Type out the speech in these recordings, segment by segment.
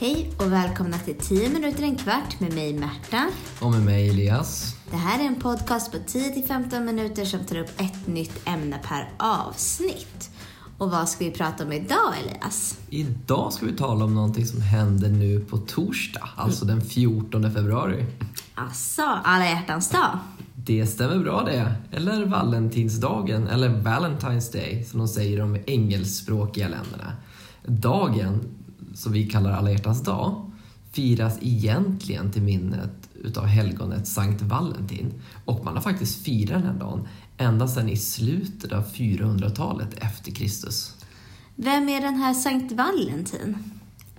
Hej och välkomna till 10 minuter en kvart med mig Märta. Och med mig Elias. Det här är en podcast på 10-15 minuter som tar upp ett nytt ämne per avsnitt. Och vad ska vi prata om idag Elias? Idag ska vi tala om någonting som händer nu på torsdag, alltså den 14 februari. Alltså, alla hjärtans dag. Det stämmer bra det. Eller Valentinsdagen, eller Valentine's Day som de säger i de engelskspråkiga länderna. Dagen, som vi kallar alla hjärtans dag, firas egentligen till minnet utav helgonet Sankt Valentin. Och man har faktiskt firat den här dagen ända sedan i slutet av 400-talet efter Kristus. Vem är den här Sankt Valentin?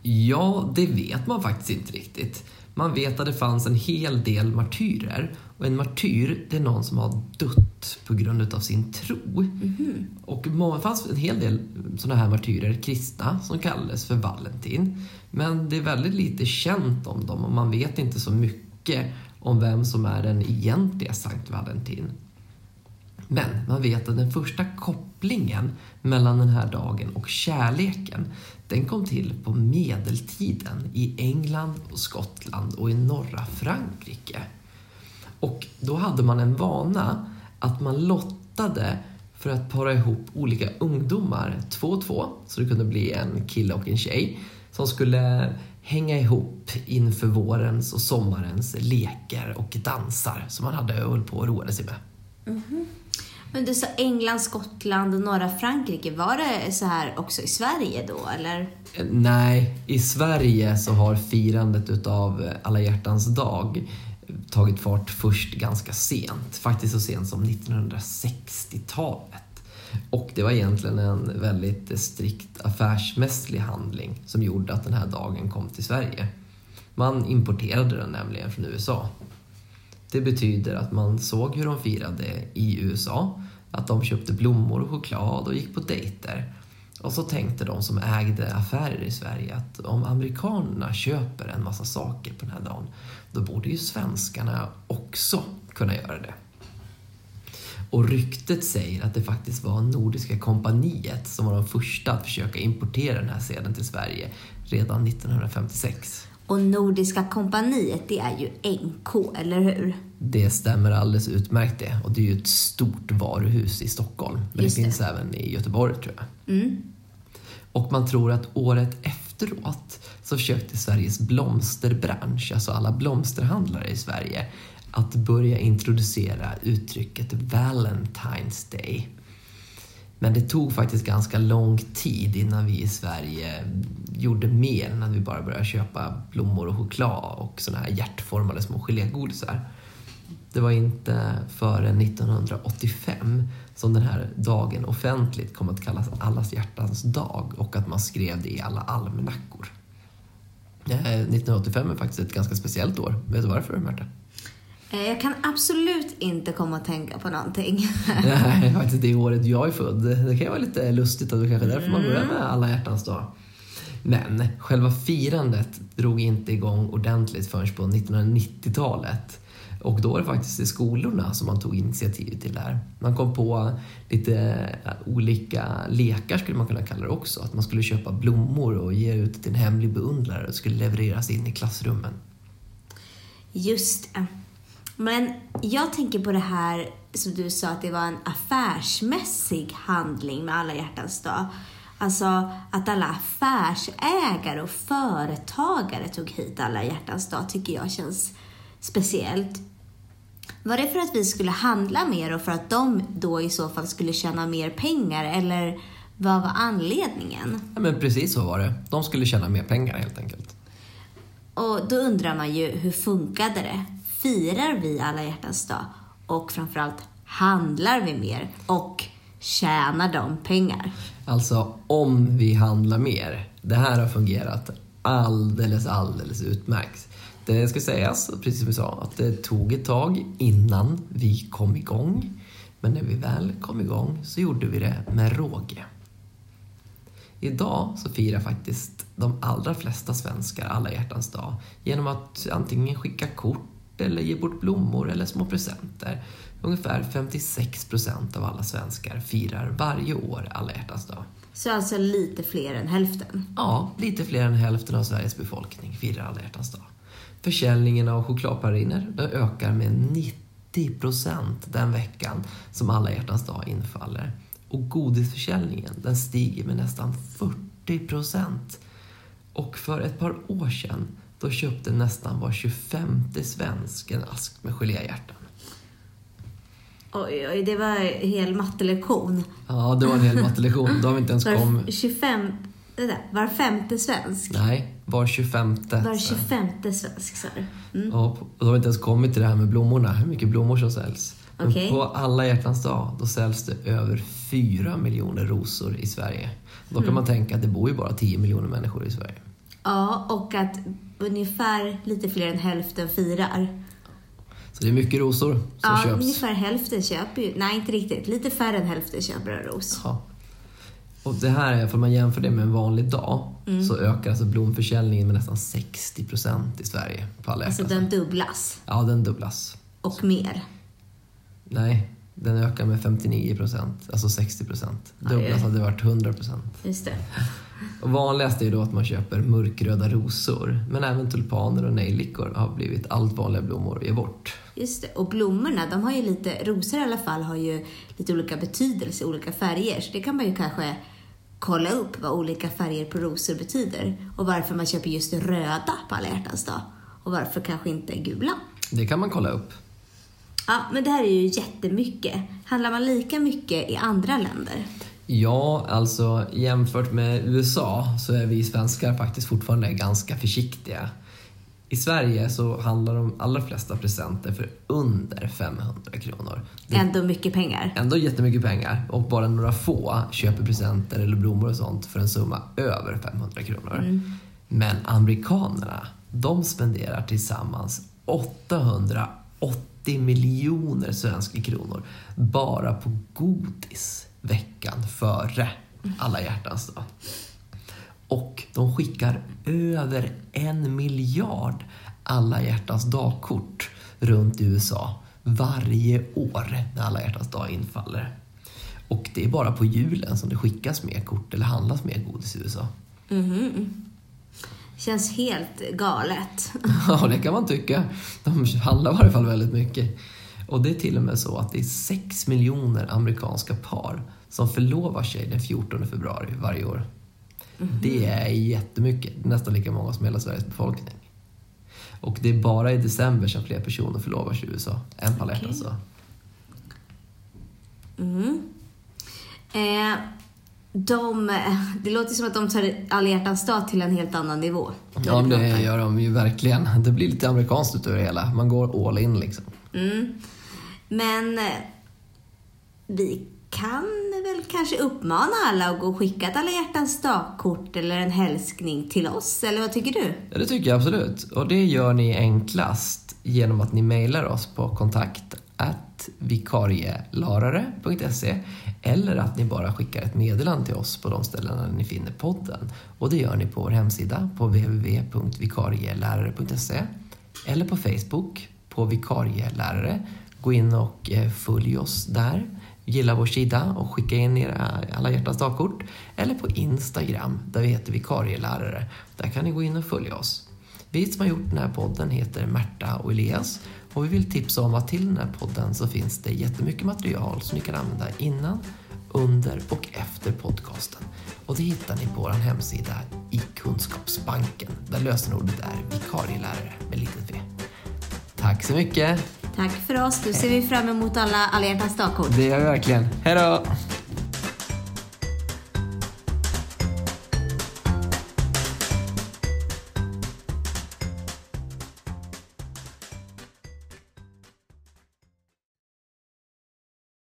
Ja, det vet man faktiskt inte riktigt. Man vet att det fanns en hel del martyrer. Och en martyr, det är någon som har dött på grund av sin tro. Mhm. Och det fanns en hel del sådana här martyrer, kristna, som kallades för Valentin. Men det är väldigt lite känt om dem och man vet inte så mycket om vem som är den egentliga Sankt Valentin. Men man vet att den första kopplingen mellan den här dagen och kärleken, den kom till på medeltiden i England och Skottland och i norra Frankrike. Och då hade man en vana att man lottade för att para ihop olika ungdomar, två och två, så det kunde bli en kille och en tjej, som skulle hänga ihop inför vårens och sommarens leker och dansar som man hade hållit på och roade sig med. Men du sa England, Skottland och norra Frankrike. Var det så här också i Sverige då, eller? Eh, Nej, i Sverige så har firandet utav alla hjärtans dag tagit fart först ganska sent. Faktiskt så sent som 1960-talet. Och det var egentligen en väldigt strikt affärsmässig handling som gjorde att den här dagen kom till Sverige. Man importerade den nämligen från USA. Det betyder att man såg hur de firade i USA, att de köpte blommor och choklad och gick på dejter. Och så tänkte de som ägde affärer i Sverige att om amerikanerna köper en massa saker på den här dagen, då borde ju svenskarna också kunna göra det. Och ryktet säger att det faktiskt var Nordiska kompaniet som var de första att försöka importera den här sedeln till Sverige redan 1956. Och Nordiska kompaniet, det är ju NK, eller hur? Det stämmer alldeles utmärkt det. Och det är ju ett stort varuhus i Stockholm. Men Just det det. finns även i Göteborg tror jag. Mm. Och man tror att året efteråt så försökte Sveriges blomsterbransch, alltså alla blomsterhandlare i Sverige, att börja introducera uttrycket Valentine's Day. Men det tog faktiskt ganska lång tid innan vi i Sverige gjorde mer än att vi bara började köpa blommor och choklad och såna här hjärtformade små gelégodisar. Det var inte förrän 1985 som den här dagen offentligt kom att kallas allas hjärtans dag och att man skrev det i alla almanackor. Eh, 1985 är faktiskt ett ganska speciellt år. Vet du varför, Märta? Eh, Jag kan absolut inte komma att tänka på någonting. Nej, faktiskt det året jag är född. Det kan vara lite lustigt och det kanske är därför man börjar med alla hjärtans dag. Men själva firandet drog inte igång ordentligt förrän på 1990-talet. Och då var det faktiskt i skolorna som man tog initiativ till det här. Man kom på lite olika lekar skulle man kunna kalla det också. Att man skulle köpa blommor och ge ut till en hemlig beundrare och skulle levereras in i klassrummen. Just det. Men jag tänker på det här som du sa att det var en affärsmässig handling med alla hjärtans dag. Alltså att alla affärsägare och företagare tog hit alla hjärtans dag tycker jag känns speciellt. Var det för att vi skulle handla mer och för att de då i så fall skulle tjäna mer pengar eller vad var anledningen? Ja, men precis så var det. De skulle tjäna mer pengar helt enkelt. Och då undrar man ju, hur funkade det? Firar vi alla hjärtans dag? Och framförallt, handlar vi mer? Och tjänar de pengar? Alltså, om vi handlar mer. Det här har fungerat alldeles, alldeles utmärkt. Det ska sägas, precis som vi sa, att det tog ett tag innan vi kom igång. Men när vi väl kom igång så gjorde vi det med råge. Idag så firar faktiskt de allra flesta svenskar alla hjärtans dag genom att antingen skicka kort eller ge bort blommor eller små presenter. Ungefär 56 procent av alla svenskar firar varje år alla hjärtans dag. Så alltså lite fler än hälften. Ja, lite fler än hälften av Sveriges befolkning firar alla hjärtans dag. Försäljningen av chokladpraliner ökar med 90 procent den veckan som alla hjärtans dag infaller. Och godisförsäljningen den stiger med nästan 40 procent. Och för ett par år sedan då köpte nästan var 25 svensk en ask med geléhjärtan. Oj, oj, det var en hel mattelektion. Ja, det var en hel mattelektion. Då har vi inte ens Var, kom... 25, det där, var femte svensk. Nej, var 25. Var 25 svensk sa du? Mm. Ja, då har vi inte ens kommit till det här med blommorna, hur mycket blommor som säljs. Okej. På alla hjärtans dag, då säljs det över 4 miljoner rosor i Sverige. Då kan man tänka att det bor ju bara 10 miljoner människor i Sverige. Ja, och att ungefär lite fler än hälften firar. Så det är mycket rosor som ja, köps. ungefär hälften köper ju, nej inte riktigt, lite färre än hälften köper en ros. Ja. Och det här är, för man jämför det med en vanlig dag, Mm. så ökar alltså blomförsäljningen med nästan 60 procent i Sverige på alla Alltså den dubblas. Ja, den dubblas. Och mer. Nej, den ökar med 59 procent, alltså 60 procent. Dubblas hade det varit 100 procent. Just det. Och vanligast är då att man köper mörkröda rosor, men även tulpaner och nejlikor har blivit allt vanliga blommor att ge bort. Just det. Och blommorna, de har ju lite, rosor i alla fall, har ju lite olika betydelse, olika färger. Så det kan man ju kanske kolla upp vad olika färger på rosor betyder. Och varför man köper just röda på alla hjärtans dag. Och varför kanske inte gula. Det kan man kolla upp. Ja, men det här är ju jättemycket. Handlar man lika mycket i andra länder? Ja, alltså jämfört med USA så är vi svenskar faktiskt fortfarande ganska försiktiga. I Sverige så handlar de allra flesta presenter för under 500 kronor. Det är Ändå mycket pengar. ändå jättemycket pengar och bara några få köper presenter eller blommor och sånt för en summa över 500 kronor. Men amerikanerna, de spenderar tillsammans 80 miljoner svenska kronor bara på godis veckan före alla hjärtans dag. Och de skickar över en miljard alla hjärtans dag-kort runt i USA varje år när alla hjärtans dag infaller. Och det är bara på julen som det skickas mer kort eller handlas mer godis i USA. Mhm. Känns helt galet. Ja, det kan man tycka. De handlar i varje fall väldigt mycket. Och det är till och med så att det är 6 miljoner amerikanska par som förlovar sig den 14 februari varje år. Det är jättemycket, nästan lika många som hela Sveriges befolkning. Och det är bara i december som fler personer förlovar sig i USA än på hjärtans dag. Mm. Eh, de, det låter som att de tar alla hjärtans dag till en helt annan nivå. Ja, men det gör de ju verkligen. Det blir lite amerikanskt utav det hela. Man går all in liksom. Mm. Men vi kan väl kanske uppmana alla att gå och skicka ett alla hjärtans dag-kort eller en hälsning till oss, eller vad tycker du? Ja, det tycker jag absolut. Och det gör ni enklast genom att ni mejlar oss på kontakt vikarielarare.se eller att ni bara skickar ett meddelande till oss på de ställena ni finner podden. Och det gör ni på vår hemsida på www.vikarielärare.se eller på Facebook på vikarielärare. Gå in och eh, följ oss där. Gilla vår sida och skicka in era alla hjärtans dagkort. Eller på Instagram där vi heter vikarielärare. Där kan ni gå in och följa oss. Vi som har gjort den här podden heter Märta och Elias och vi vill tipsa om att till den här podden så finns det jättemycket material som ni kan använda innan, under och efter podcasten. Och det hittar ni på vår hemsida i Kunskapsbanken där lösenordet är vikarielärare med litet v. Tack så mycket! Tack för oss. Nu ser vi fram emot alla alla hjärtans dag-kort. Det gör vi verkligen. Hej då!